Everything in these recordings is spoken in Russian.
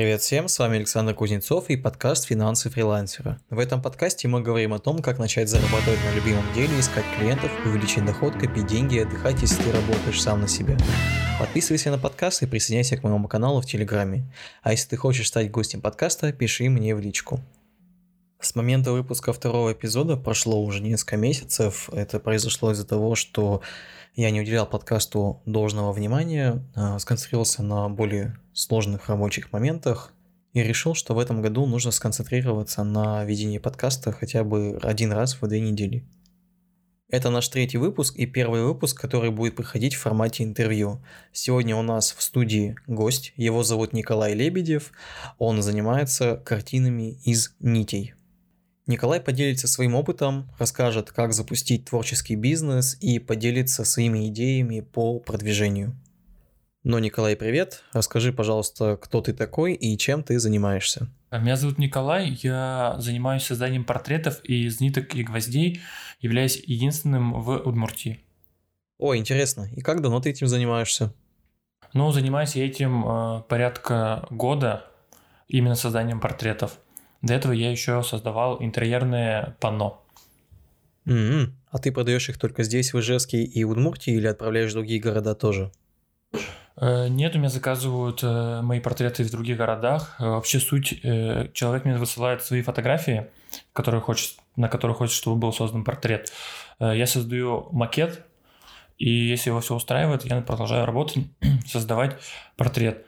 Привет всем, с вами Александр Кузнецов и подкаст «Финансы фрилансера». В этом подкасте мы говорим о том, как начать зарабатывать на любимом деле, искать клиентов, увеличить доход, копить деньги и отдыхать, если ты работаешь сам на себя. Подписывайся на подкаст и присоединяйся к моему каналу в Телеграме. А если ты хочешь стать гостем подкаста, пиши мне в личку. С момента выпуска второго эпизода прошло уже несколько месяцев. Это произошло из-за того, что я не уделял подкасту должного внимания, а сконцентрировался на более сложных рабочих моментах и решил, что в этом году нужно сконцентрироваться на ведении подкаста хотя бы один раз в две недели. Это наш третий выпуск и первый выпуск, который будет проходить в формате интервью. Сегодня у нас в студии гость, его зовут Николай Лебедев, он занимается картинами из нитей. Николай поделится своим опытом, расскажет, как запустить творческий бизнес и поделится своими идеями по продвижению. Но, Николай, привет. Расскажи, пожалуйста, кто ты такой и чем ты занимаешься. Меня зовут Николай, я занимаюсь созданием портретов из ниток и гвоздей, являюсь единственным в Удмуртии. О, интересно. И как давно ты этим занимаешься? Ну, занимаюсь я этим э, порядка года, именно созданием портретов. До этого я еще создавал интерьерные панно. Mm-hmm. А ты продаешь их только здесь, в Ижевске и Удмуртии, или отправляешь в другие города тоже? Э, нет, у меня заказывают э, мои портреты в других городах. Э, вообще суть, человек мне высылает свои фотографии, которые хочет, на которых хочет, чтобы был создан портрет. Я создаю макет, и если его все устраивает, я продолжаю работать, создавать портрет.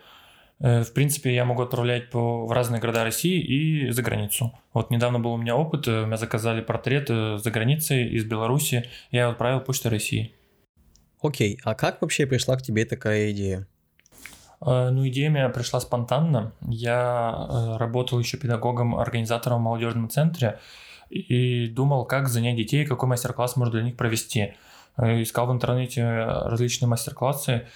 В принципе, я могу отправлять по, в разные города России и за границу. Вот недавно был у меня опыт, у меня заказали портрет за границей из Беларуси, я отправил почтой России. Окей, а как вообще пришла к тебе такая идея? Э, ну, идея у меня пришла спонтанно. Я э, работал еще педагогом, организатором в молодежном центре и думал, как занять детей, какой мастер-класс можно для них провести. Э, искал в интернете различные мастер-классы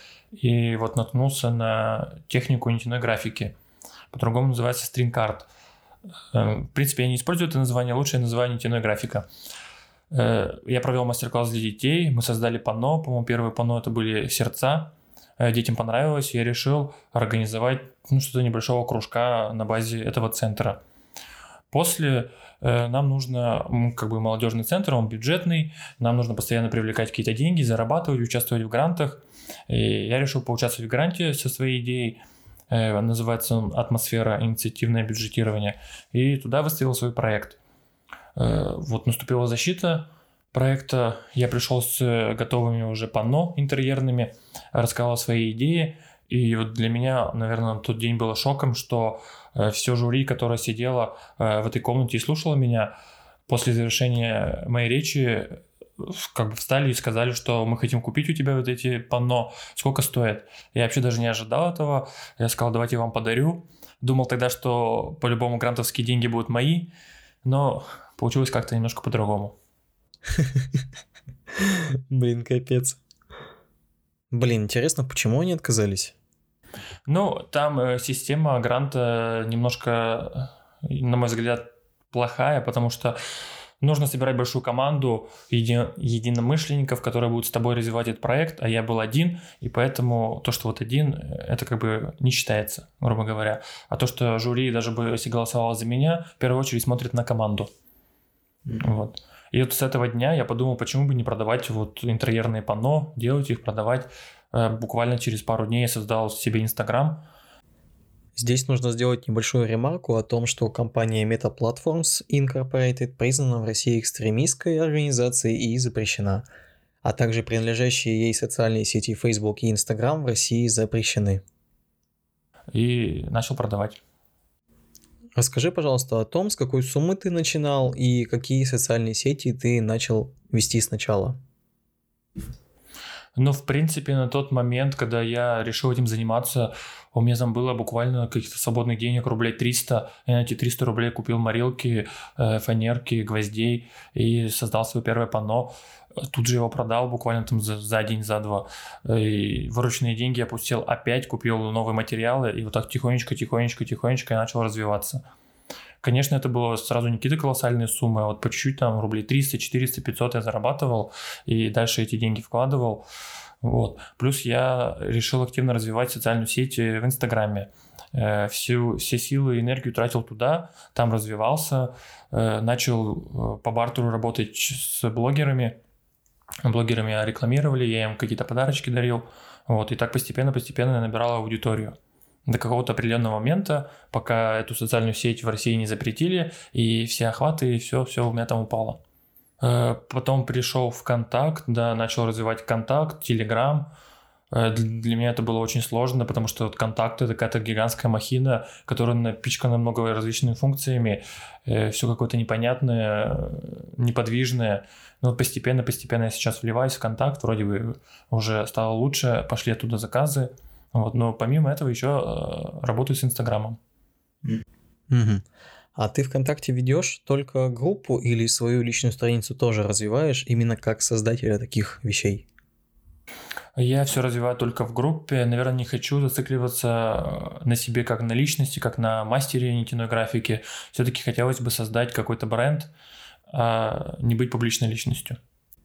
и вот наткнулся на технику нитяной графики. По-другому называется стринкарт. В принципе, я не использую это название, лучшее название нитяной графика. Э, я провел мастер-класс для детей, мы создали панно, по-моему, первое панно это были сердца, э, детям понравилось, я решил организовать ну, что-то небольшого кружка на базе этого центра. После э, нам нужно, как бы молодежный центр, он бюджетный, нам нужно постоянно привлекать какие-то деньги, зарабатывать, участвовать в грантах. И я решил поучаствовать в гранте со своей идеей, называется он «Атмосфера инициативное бюджетирование», и туда выставил свой проект – Э, вот наступила защита проекта, я пришел с готовыми уже панно интерьерными, рассказал свои идеи, и вот для меня, наверное, тот день было шоком, что э, все жюри, которое сидело э, в этой комнате и слушало меня, после завершения моей речи как бы встали и сказали, что мы хотим купить у тебя вот эти панно, сколько стоит. Я вообще даже не ожидал этого. Я сказал, давайте я вам подарю. Думал тогда, что по-любому грантовские деньги будут мои, но получилось как-то немножко по-другому. Блин, капец. Блин, интересно, почему они отказались? Ну, там э, система гранта немножко, э, на мой взгляд, плохая, потому что нужно собирать большую команду еди- единомышленников, которые будут с тобой развивать этот проект, а я был один, и поэтому то, что вот один, э, это как бы не считается, грубо говоря. А то, что жюри, даже бы если голосовало за меня, в первую очередь смотрит на команду. Вот. И вот с этого дня я подумал, почему бы не продавать вот интерьерные панно, делать их, продавать. Э, буквально через пару дней я создал себе Инстаграм. Здесь нужно сделать небольшую ремарку о том, что компания Meta Platforms Incorporated признана в России экстремистской организацией и запрещена, а также принадлежащие ей социальные сети Facebook и Instagram в России запрещены. И начал продавать. Расскажи, пожалуйста, о том, с какой суммы ты начинал и какие социальные сети ты начал вести сначала. Ну, в принципе, на тот момент, когда я решил этим заниматься, у меня там было буквально каких-то свободных денег, рублей 300. Я на эти 300 рублей купил морилки, э, фанерки, гвоздей и создал свое первое панно. Тут же его продал буквально там за, за день, за два. И вырученные деньги я пустил опять, купил новые материалы, и вот так тихонечко, тихонечко, тихонечко я начал развиваться. Конечно, это было сразу не какие-то колоссальные суммы, а вот по чуть-чуть там рублей 300, 400, 500 я зарабатывал, и дальше эти деньги вкладывал. Вот. Плюс я решил активно развивать социальную сеть в Инстаграме. Э, всю, все силы и энергию тратил туда, там развивался, э, начал по бартеру работать с блогерами. Блогерами рекламировали, я им какие-то подарочки дарил. Вот, и так постепенно-постепенно набирал аудиторию до какого-то определенного момента, пока эту социальную сеть в России не запретили, и все охваты, и все, все у меня там упало. Э, потом пришел в Контакт, да, начал развивать Контакт, Телеграм. Э, для меня это было очень сложно, потому что вот Контакт это какая-то гигантская махина, которая напичкана много различными функциями, э, все какое-то непонятное, неподвижное. Но постепенно-постепенно я сейчас вливаюсь в Контакт, вроде бы уже стало лучше, пошли оттуда заказы. Вот, но помимо этого еще э, работаю с Инстаграмом. Угу. А ты ВКонтакте ведешь только группу или свою личную страницу тоже развиваешь именно как создателя таких вещей? Я все развиваю только в группе. Наверное, не хочу зацикливаться э, на себе как на личности, как на мастере нитяной графики. Все-таки хотелось бы создать какой-то бренд, а не быть публичной личностью.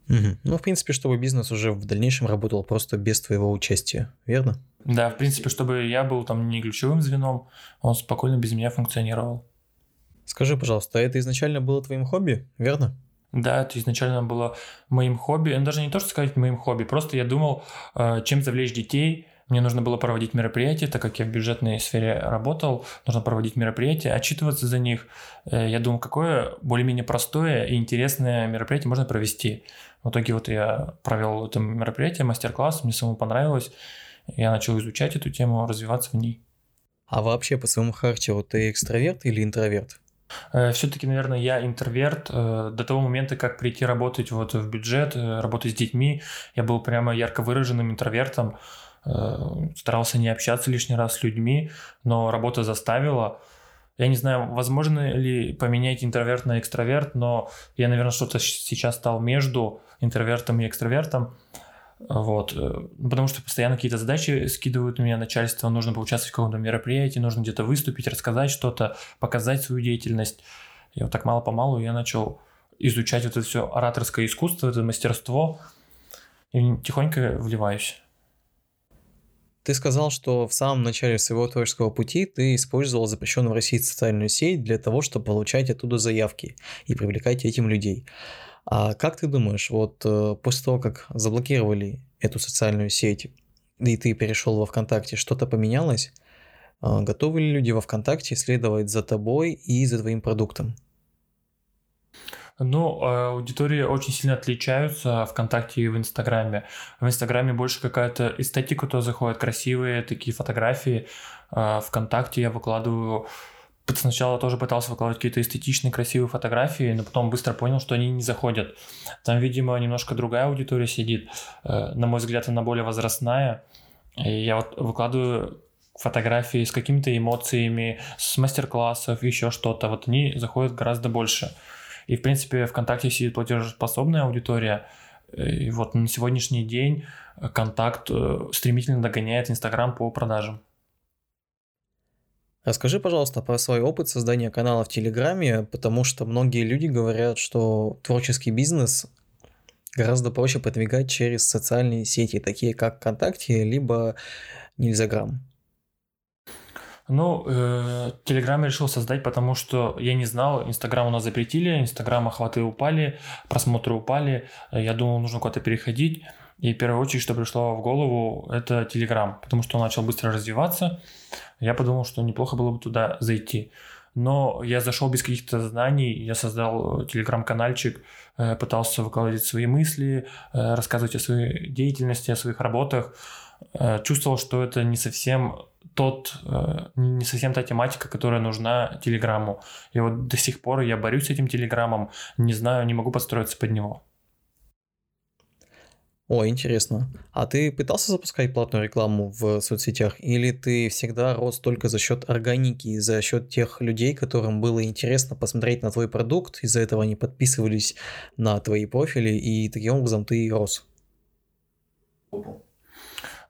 Угу. Ну, в принципе, чтобы бизнес уже в дальнейшем работал просто без твоего участия, верно? Да, в принципе, чтобы я был там не ключевым звеном, он спокойно без меня функционировал. Скажи, пожалуйста, это изначально было твоим хобби, верно? Да, это изначально было моим хобби. Ну, даже не то, что сказать моим хобби, просто я думал, э, чем завлечь детей. Мне нужно было проводить мероприятия, так как я в бюджетной сфере работал, нужно проводить мероприятия, отчитываться за них. Э, я думал, какое более-менее простое и интересное мероприятие можно провести. В итоге вот я провел это мероприятие, мастер-класс, мне самому понравилось. Я начал изучать эту тему, развиваться в ней. А вообще по своему характеру ты экстраверт или интроверт? Э, Все-таки, наверное, я интроверт. Э, до того момента, как прийти работать вот в бюджет, работать с детьми, я был прямо ярко выраженным интровертом. Старался не общаться лишний раз с людьми, но работа заставила. Я не знаю, возможно ли поменять интроверт на экстраверт, но я, наверное, что-то сейчас стал между интровертом и экстравертом. Вот. Ну, потому что постоянно какие-то задачи скидывают у меня начальство, нужно поучаствовать в каком-то мероприятии, нужно где-то выступить, рассказать что-то, показать свою деятельность. И вот так мало-помалу я начал изучать вот это все ораторское искусство, это мастерство, и тихонько вливаюсь. Ты сказал, что в самом начале своего творческого пути ты использовал запрещенную в России социальную сеть для того, чтобы получать оттуда заявки и привлекать этим людей. А как ты думаешь, вот э, после того, как заблокировали эту социальную сеть, и ты перешел во ВКонтакте, что-то поменялось? А, готовы ли люди во ВКонтакте следовать за тобой и за твоим продуктом? Ну, аудитории очень сильно отличаются ВКонтакте и в Инстаграме. В Инстаграме больше какая-то эстетика то заходит, красивые такие фотографии. А ВКонтакте я выкладываю сначала тоже пытался выкладывать какие-то эстетичные, красивые фотографии, но потом быстро понял, что они не заходят. Там, видимо, немножко другая аудитория сидит. Э, на мой взгляд, она более возрастная. И я вот выкладываю фотографии с какими-то эмоциями, с мастер-классов, еще что-то. Вот они заходят гораздо больше. И, в принципе, ВКонтакте сидит платежеспособная аудитория. И вот на сегодняшний день контакт э, стремительно догоняет Инстаграм по продажам. Расскажи, пожалуйста, про свой опыт создания канала в Телеграме, потому что многие люди говорят, что творческий бизнес гораздо проще продвигать через социальные сети, такие как ВКонтакте, либо Нильзаграм. Ну, э, Телеграм я решил создать, потому что я не знал, Инстаграм у нас запретили, Инстаграм охваты упали, просмотры упали, я думал, нужно куда-то переходить. И в первую очередь, что пришло в голову, это Telegram, потому что он начал быстро развиваться. Я подумал, что неплохо было бы туда зайти. Но я зашел без каких-то знаний, я создал телеграм-канальчик, э, пытался выкладывать свои мысли, э, рассказывать о своей деятельности, о своих работах. Э, чувствовал, что это не совсем тот, не совсем та тематика, которая нужна Телеграму. И вот до сих пор я борюсь с этим Телеграмом, не знаю, не могу подстроиться под него. О, интересно. А ты пытался запускать платную рекламу в соцсетях, или ты всегда рос только за счет органики, за счет тех людей, которым было интересно посмотреть на твой продукт, из-за этого они подписывались на твои профили, и таким образом ты рос?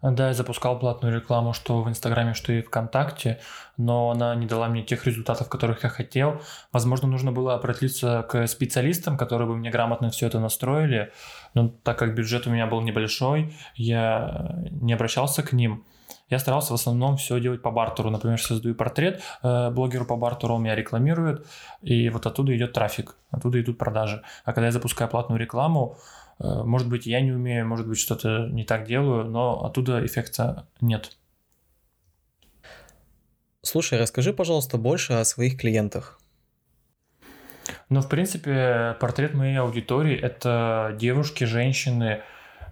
Да, я запускал платную рекламу, что в Инстаграме, что и ВКонтакте, но она не дала мне тех результатов, которых я хотел. Возможно, нужно было обратиться к специалистам, которые бы мне грамотно все это настроили, но так как бюджет у меня был небольшой, я не обращался к ним. Я старался в основном все делать по бартеру. Например, создаю портрет э, блогеру по бартеру, он меня рекламирует, и вот оттуда идет трафик, оттуда идут продажи. А когда я запускаю платную рекламу, может быть, я не умею, может быть, что-то не так делаю, но оттуда эффекта нет. Слушай, расскажи, пожалуйста, больше о своих клиентах. Ну, в принципе, портрет моей аудитории – это девушки, женщины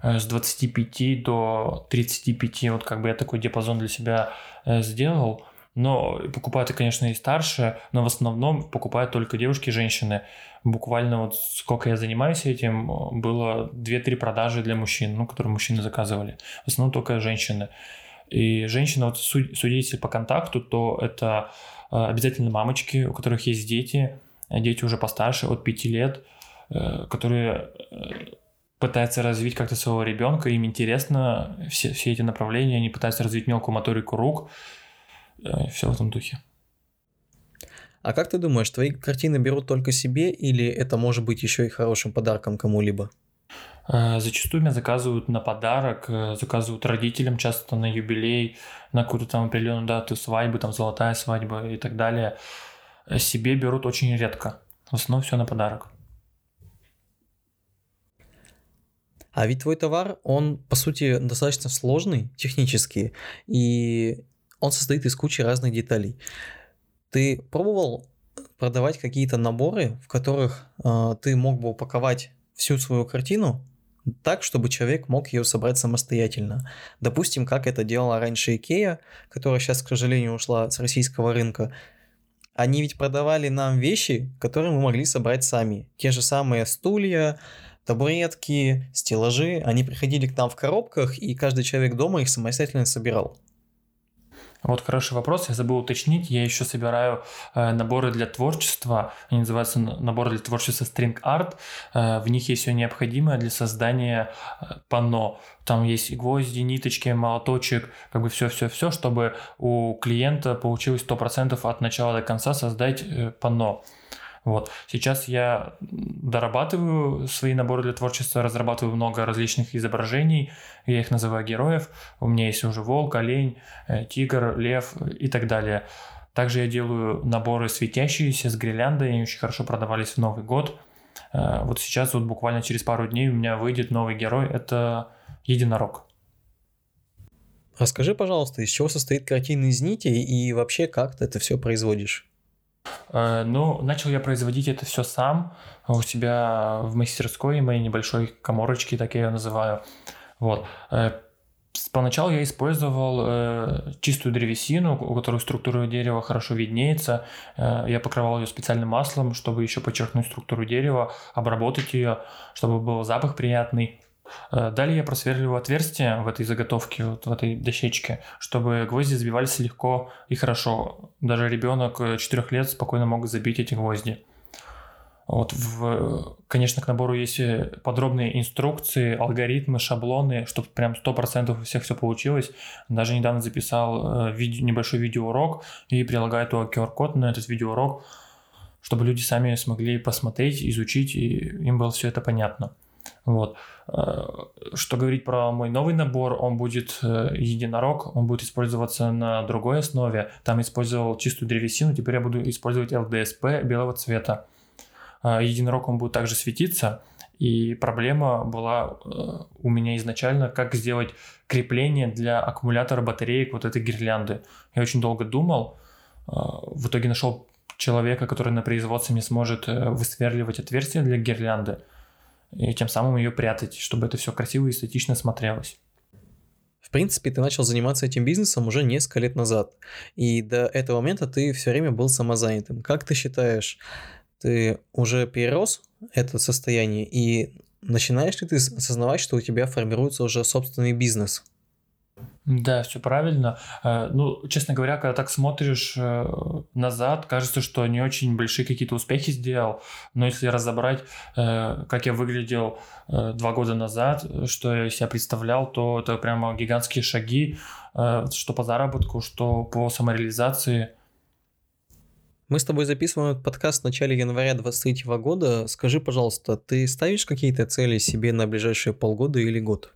э, с 25 до 35. Вот как бы я такой диапазон для себя э, сделал. Но покупают, конечно, и старше, но в основном покупают только девушки и женщины. Буквально вот сколько я занимаюсь этим, было 2-3 продажи для мужчин, ну, которые мужчины заказывали. В основном только женщины. И женщины, вот судите по контакту, то это э, обязательно мамочки, у которых есть дети, дети уже постарше, от 5 лет, э, которые э, пытаются развить как-то своего ребенка, им интересно все, все эти направления, они пытаются развить мелкую моторику рук, все в этом духе. А как ты думаешь, твои картины берут только себе или это может быть еще и хорошим подарком кому-либо? Э, зачастую меня заказывают на подарок, э, заказывают родителям часто на юбилей, на какую-то там определенную дату свадьбы, там золотая свадьба и так далее. Э, себе берут очень редко. В основном все на подарок. А ведь твой товар, он, по сути, достаточно сложный технически, и он состоит из кучи разных деталей. Ты пробовал продавать какие-то наборы, в которых э, ты мог бы упаковать всю свою картину так, чтобы человек мог ее собрать самостоятельно. Допустим, как это делала раньше Икея, которая сейчас, к сожалению, ушла с российского рынка. Они ведь продавали нам вещи, которые мы могли собрать сами. Те же самые стулья, табуретки, стеллажи. Они приходили к нам в коробках, и каждый человек дома их самостоятельно собирал. Вот хороший вопрос, я забыл уточнить. Я еще собираю э, наборы для творчества. Они называются наборы для творчества String Art. Э, в них есть все необходимое для создания э, панно. Там есть и гвозди, ниточки, молоточек, как бы все-все-все, чтобы у клиента получилось 100% от начала до конца создать э, панно. Вот. Сейчас я дорабатываю свои наборы для творчества, разрабатываю много различных изображений, я их называю героев. У меня есть уже волк, олень, э, тигр, лев и так далее. Также я делаю наборы светящиеся с гирляндой, они очень хорошо продавались в Новый год. Э, вот сейчас вот буквально через пару дней у меня выйдет новый герой, это единорог. Расскажи, пожалуйста, из чего состоит картина из нитей и вообще как ты это все производишь? Э, ну, начал я производить это все сам у себя в мастерской, моей небольшой коморочке, так я ее называю. Вот. Э, поначалу я использовал э, чистую древесину, у которой структура дерева хорошо виднеется. Э, я покрывал ее специальным маслом, чтобы еще подчеркнуть структуру дерева, обработать ее, чтобы был запах приятный. Э, далее я просверливаю отверстие в этой заготовке, вот в этой дощечке, чтобы гвозди забивались легко и хорошо. Даже ребенок 4 э, лет спокойно мог забить эти гвозди. Вот в, конечно, к набору есть э, подробные инструкции, алгоритмы, шаблоны, чтобы прям 100% у всех все получилось. Даже недавно записал видео, небольшой видеоурок и прилагаю туда QR-код на этот видеоурок, чтобы люди сами смогли посмотреть, изучить, и им было все это понятно. Вот. Э, что говорить про мой новый набор, он будет э, единорог, он будет использоваться на другой основе. Там использовал чистую древесину, теперь я буду использовать LDSP белого цвета. Э, единорог он будет также светиться, и проблема была у меня изначально, как сделать крепление для аккумулятора батареек вот этой гирлянды. Я очень долго думал, в итоге нашел человека, который на производстве мне сможет высверливать отверстия для гирлянды и тем самым ее прятать, чтобы это все красиво и эстетично смотрелось. В принципе, ты начал заниматься этим бизнесом уже несколько лет назад, и до этого момента ты все время был самозанятым. Как ты считаешь, ты уже перерос это состояние и начинаешь ли ты осознавать, что у тебя формируется уже собственный бизнес? Да, все правильно. Э, ну, честно говоря, когда так смотришь э, назад, кажется, что не очень большие какие-то успехи сделал. Но если разобрать, э, как я выглядел два года назад, что я себя представлял, то это прямо гигантские шаги, что по заработку, что по самореализации. Мы с тобой записываем этот подкаст в начале января 2023 года. Скажи, пожалуйста, ты ставишь какие-то цели себе на ближайшие полгода или год?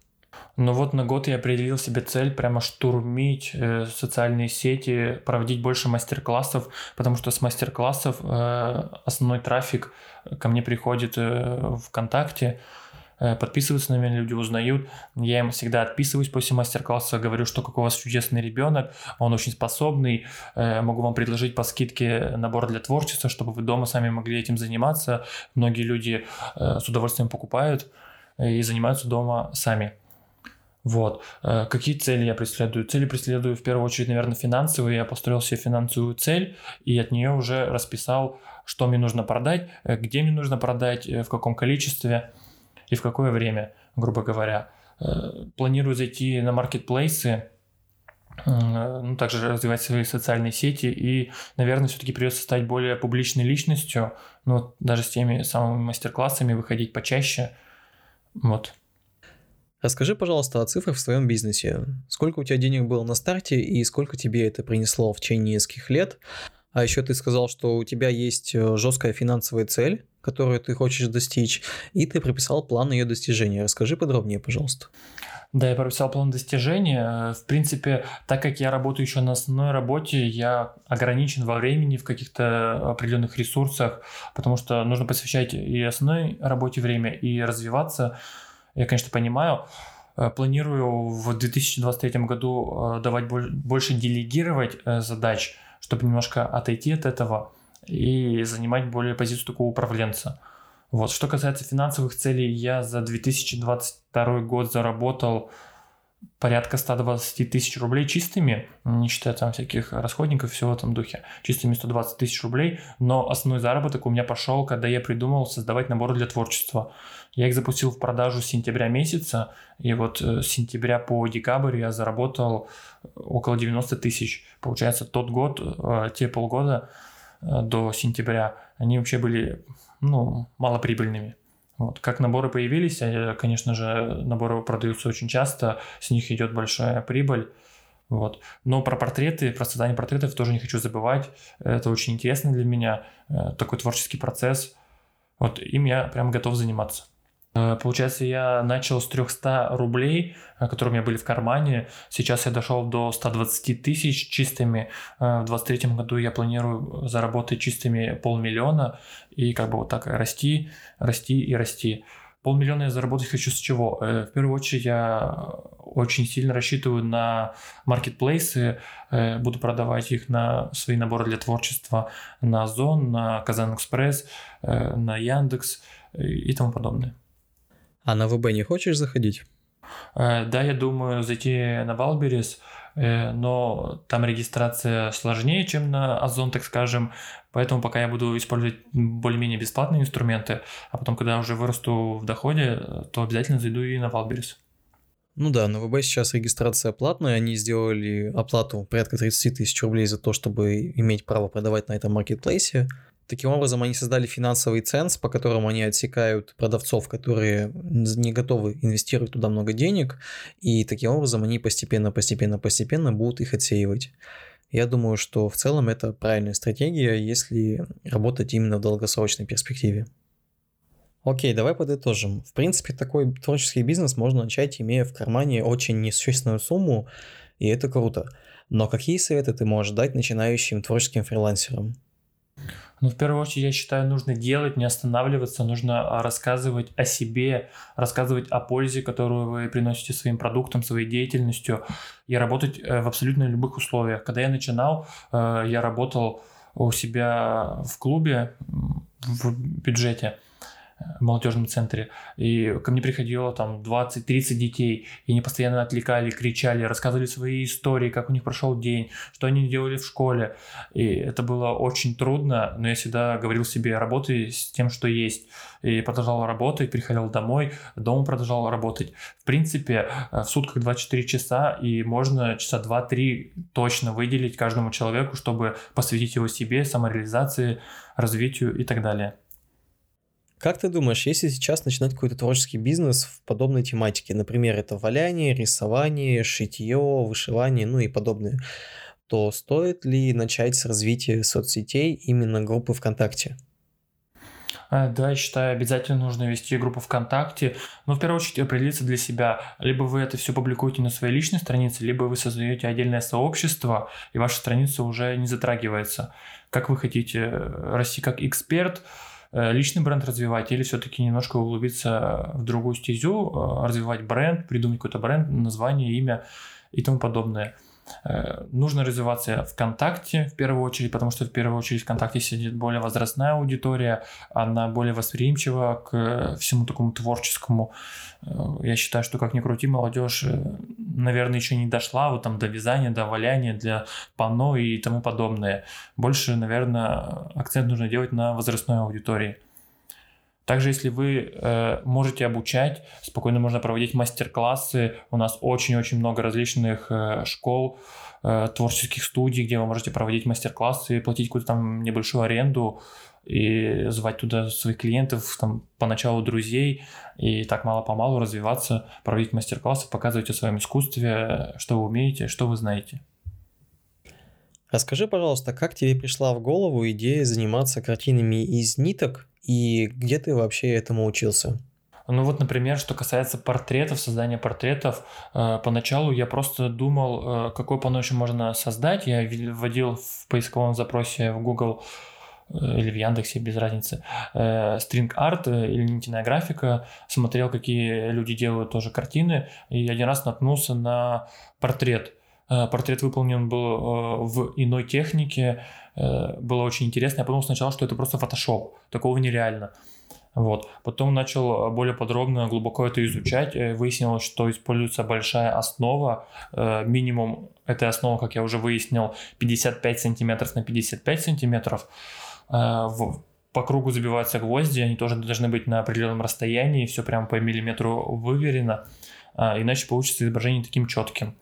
Но вот на год я определил себе цель прямо штурмить э, социальные сети, проводить больше мастер-классов, потому что с мастер-классов э, основной трафик ко мне приходит э, ВКонтакте, э, подписываются на меня, люди узнают. Я им всегда отписываюсь после мастер-класса, говорю, что какой у вас чудесный ребенок, он очень способный, э, могу вам предложить по скидке набор для творчества, чтобы вы дома сами могли этим заниматься. Многие люди э, с удовольствием покупают и занимаются дома сами. Вот. Э, какие цели я преследую? Цели преследую в первую очередь, наверное, финансовые. Я построил себе финансовую цель и от нее уже расписал, что мне нужно продать, э, где мне нужно продать, э, в каком количестве и в какое время, грубо говоря. Планирую зайти на маркетплейсы, ну, также развивать свои социальные сети и, наверное, все-таки придется стать более публичной личностью, ну, даже с теми самыми мастер-классами выходить почаще, вот. Расскажи, пожалуйста, о цифрах в своем бизнесе. Сколько у тебя денег было на старте и сколько тебе это принесло в течение нескольких лет? А еще ты сказал, что у тебя есть э, жесткая финансовая цель, которую ты хочешь достичь, и ты прописал план ее достижения. Расскажи подробнее, пожалуйста. Да, я прописал план достижения. В принципе, так как я работаю еще на основной работе, я ограничен во времени в каких-то определенных ресурсах, потому что нужно посвящать и основной работе время, и развиваться я, конечно, понимаю. Э, планирую в 2023 году э, давать больше делегировать э, задач, чтобы немножко отойти от этого и занимать более позицию такого управленца. Вот. Что касается финансовых целей, я за 2022 год заработал порядка 120 тысяч рублей чистыми, не считая там всяких расходников и всего в этом духе. Чистыми 120 тысяч рублей, но основной заработок у меня пошел, когда я придумал создавать наборы для творчества. Я их запустил в продажу с сентября месяца, и вот э, с сентября по декабрь я заработал около 90 тысяч. Получается, тот год, э, те полгода э, до сентября, они вообще были ну, малоприбыльными. Вот. Как наборы появились, конечно же, наборы продаются очень часто, с них идет большая прибыль. Вот. Но про портреты, про создание портретов тоже не хочу забывать. Это очень интересно для меня, такой творческий процесс. Вот им я прям готов заниматься. Э, получается, я начал с 300 рублей, э, которые у меня были в кармане. Сейчас я дошел до 120 тысяч чистыми. Э, в 2023 году я планирую заработать чистыми полмиллиона и как бы вот так расти, расти и расти. Полмиллиона я заработать хочу с чего? В первую очередь я очень сильно рассчитываю на маркетплейсы, буду продавать их на свои наборы для творчества на Озон, на Казан Экспресс, на Яндекс и тому подобное. А на ВБ не хочешь заходить? Э, да, я думаю зайти на Валберис, э, но там регистрация сложнее, чем на Озон, так скажем. Поэтому пока я буду использовать более-менее бесплатные инструменты, а потом, когда уже вырасту в доходе, то обязательно зайду и на Валберис. Ну да, на ВБ сейчас регистрация платная, они сделали оплату порядка 30 тысяч рублей за то, чтобы иметь право продавать на этом маркетплейсе. Таким образом, они создали финансовый ценз, по которому они отсекают продавцов, которые не готовы инвестировать туда много денег, и таким образом они постепенно, постепенно, постепенно будут их отсеивать. Я думаю, что в целом это правильная стратегия, если работать именно в долгосрочной перспективе. Окей, давай подытожим. В принципе, такой творческий бизнес можно начать, имея в кармане очень несущественную сумму, и это круто. Но какие советы ты можешь дать начинающим творческим фрилансерам? Но в первую очередь, я считаю, нужно делать, не останавливаться, нужно а, рассказывать о себе, рассказывать о пользе, которую вы приносите своим продуктом, своей деятельностью, и работать э, в абсолютно любых условиях. Когда я начинал, э, я работал у себя в клубе в бюджете. В молодежном центре, и ко мне приходило там 20-30 детей, и они постоянно отвлекали, кричали, рассказывали свои истории, как у них прошел день, что они делали в школе, и это было очень трудно, но я всегда говорил себе, работай с тем, что есть, и продолжал работать, приходил домой, дома продолжал работать. В принципе, э, в сутках 24 часа, и можно часа 2-3 точно выделить каждому человеку, чтобы посвятить его себе, самореализации, развитию и так далее. Как ты думаешь, если сейчас начинать какой-то творческий бизнес в подобной тематике, например, это валяние, рисование, шитье, вышивание, ну и подобное, то стоит ли начать с развития соцсетей именно группы ВКонтакте? А, да, я считаю, обязательно нужно вести группу ВКонтакте, но в первую очередь определиться для себя. Либо вы это все публикуете на своей личной странице, либо вы создаете отдельное сообщество, и ваша страница уже не затрагивается. Как вы хотите э, расти как эксперт, личный бренд развивать или все-таки немножко углубиться в другую стезю, э, развивать бренд, придумать какой-то бренд, название, имя и тому подобное. Э, нужно развиваться ВКонтакте в первую очередь, потому что в первую очередь ВКонтакте сидит более возрастная аудитория, она более восприимчива к всему такому творческому. Э, я считаю, что как ни крути, молодежь, э, наверное, еще не дошла вот там до вязания, до валяния, для панно и тому подобное. Больше, наверное, акцент нужно делать на возрастной аудитории. Также, если вы э, можете обучать, спокойно можно проводить мастер-классы. У нас очень-очень много различных э, школ, э, творческих студий, где вы можете проводить мастер-классы, платить какую-то там небольшую аренду и звать туда своих клиентов, там, поначалу друзей, и так мало-помалу развиваться, проводить мастер-классы, показывать о своем искусстве, что вы умеете, что вы знаете. Расскажи, пожалуйста, как тебе пришла в голову идея заниматься картинами из ниток и где ты вообще этому учился? Ну вот, например, что касается портретов, создания портретов, э, поначалу я просто думал, э, какой еще можно создать. Я вводил в поисковом запросе в Google э, или в Яндексе, без разницы, стринг арт или нитяная графика, смотрел, какие люди делают тоже картины, и один раз наткнулся на портрет. Портрет выполнен был в иной технике, Э, было очень интересно. Я подумал сначала, что это просто фотошоп, такого нереально. Вот. Потом начал более подробно, глубоко это изучать. Э, выяснилось, что используется большая основа. Э, минимум этой основы, как я уже выяснил, 55 сантиметров на 55 сантиметров. По кругу забиваются гвозди, они тоже должны быть на определенном расстоянии, все прямо по миллиметру выверено, иначе получится изображение таким четким.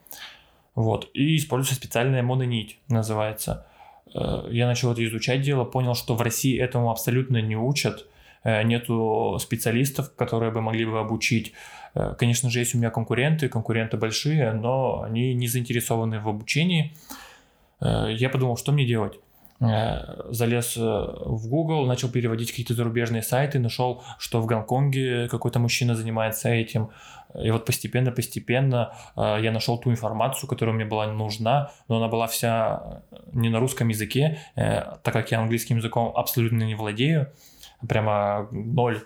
Вот. И используется специальная мононить, называется. Э, я начал это изучать дело, понял, что в России этому абсолютно не учат, э, нету специалистов, которые бы могли бы обучить. Э, конечно же, есть у меня конкуренты, конкуренты большие, но они не заинтересованы в обучении. Я подумал, что мне делать? залез в Google, начал переводить какие-то зарубежные сайты, нашел, что в Гонконге какой-то мужчина занимается этим, и вот постепенно-постепенно э, я нашел ту информацию, которая мне была нужна, но она была вся не на русском языке, э, так как я английским языком абсолютно не владею, прямо ноль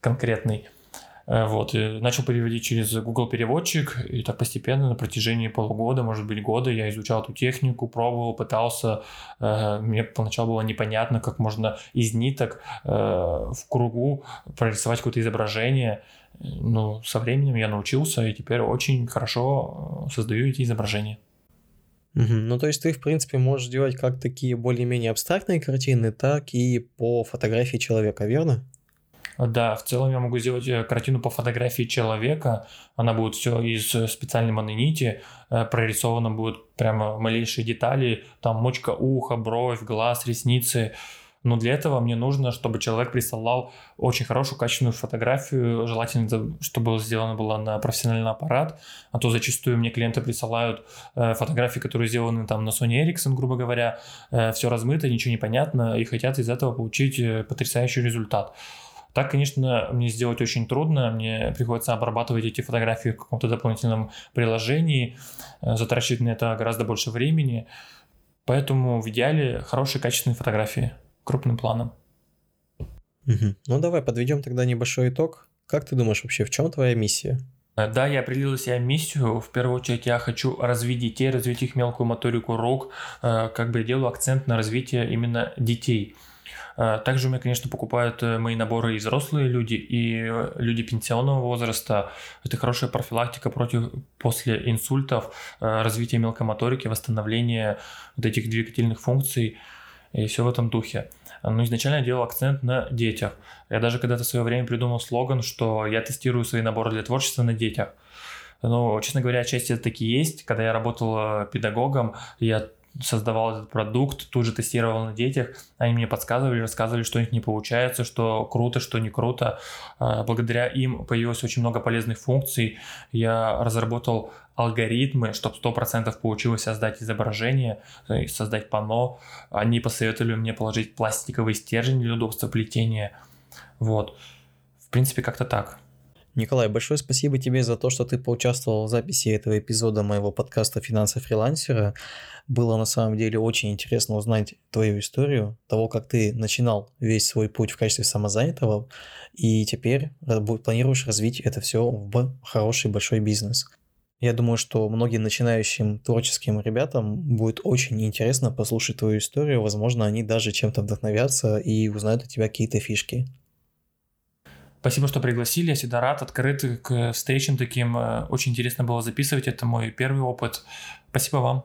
конкретный. Э, вот, и начал переводить через Google переводчик, и так постепенно на протяжении полугода, может быть, года я изучал эту технику, пробовал, пытался. Мне поначалу было непонятно, как можно из ниток в кругу прорисовать какое-то изображение, ну, со временем я научился и теперь очень хорошо э, создаю эти изображения. Ну, то есть ты, в принципе, можешь делать как такие более-менее абстрактные картины, так и по фотографии человека, верно? Да, в целом я могу сделать э, картину по фотографии человека. Она будет все из э, специальной мононити, прорисована будет прямо малейшие детали, там мочка уха, бровь, глаз, ресницы, но для этого мне нужно, чтобы человек присылал очень хорошую, качественную фотографию, желательно, чтобы сделано было на профессиональный аппарат, а то зачастую мне клиенты присылают э, фотографии, которые сделаны там на Sony Ericsson, грубо говоря, э, все размыто, ничего не понятно, и хотят из этого получить э, потрясающий результат. Так, конечно, мне сделать очень трудно, мне приходится обрабатывать эти фотографии в каком-то дополнительном приложении, затрачивать на это гораздо больше времени, поэтому в идеале хорошие качественные фотографии крупным планом. Угу. Ну давай подведем тогда небольшой итог. Как ты думаешь вообще, в чем твоя миссия? Э, да, я определил себе миссию. В первую очередь я хочу развить детей, развить их мелкую моторику рук. Э, как бы я делаю акцент на развитие именно детей. Э, также у меня, конечно, покупают э, мои наборы и взрослые люди, и э, люди пенсионного возраста. Это хорошая профилактика против, после инсультов, развития мелкой моторики, восстановления вот этих двигательных функций и все в этом духе. Но изначально я делал акцент на детях. Я даже когда-то в свое время придумал слоган, что я тестирую свои наборы для творчества на детях. Но, честно говоря, отчасти это таки есть. Когда я работал педагогом, я создавал этот продукт, тут же тестировал на детях, они мне подсказывали, рассказывали, что у них не получается, что круто, что не круто. А, благодаря им появилось очень много полезных функций. Я разработал алгоритмы, чтобы 100% получилось создать изображение, э, создать панно. Они посоветовали мне положить пластиковый стержень для удобства плетения. Вот. В принципе, как-то так. Николай, большое спасибо тебе за то, что ты поучаствовал в записи этого эпизода моего подкаста «Финансы фрилансера». Было на самом деле очень интересно узнать твою историю, того, как ты начинал весь свой путь в качестве самозанятого, и теперь планируешь развить это все в хороший большой бизнес. Я думаю, что многим начинающим творческим ребятам будет очень интересно послушать твою историю. Возможно, они даже чем-то вдохновятся и узнают от тебя какие-то фишки. Спасибо, что пригласили. Я всегда рад, открыт к встречам таким. Э, очень интересно было записывать. Это мой первый опыт. Спасибо вам.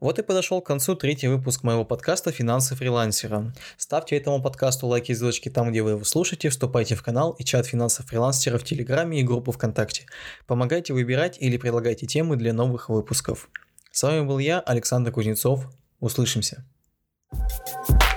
Вот и подошел к концу третий выпуск моего подкаста «Финансы фрилансера». Ставьте этому подкасту лайки и звездочки там, где вы его слушаете, вступайте в канал и чат финансов фрилансера в Телеграме и группу ВКонтакте. Помогайте выбирать или предлагайте темы для новых выпусков. С вами был я, Александр Кузнецов. Услышимся. thank you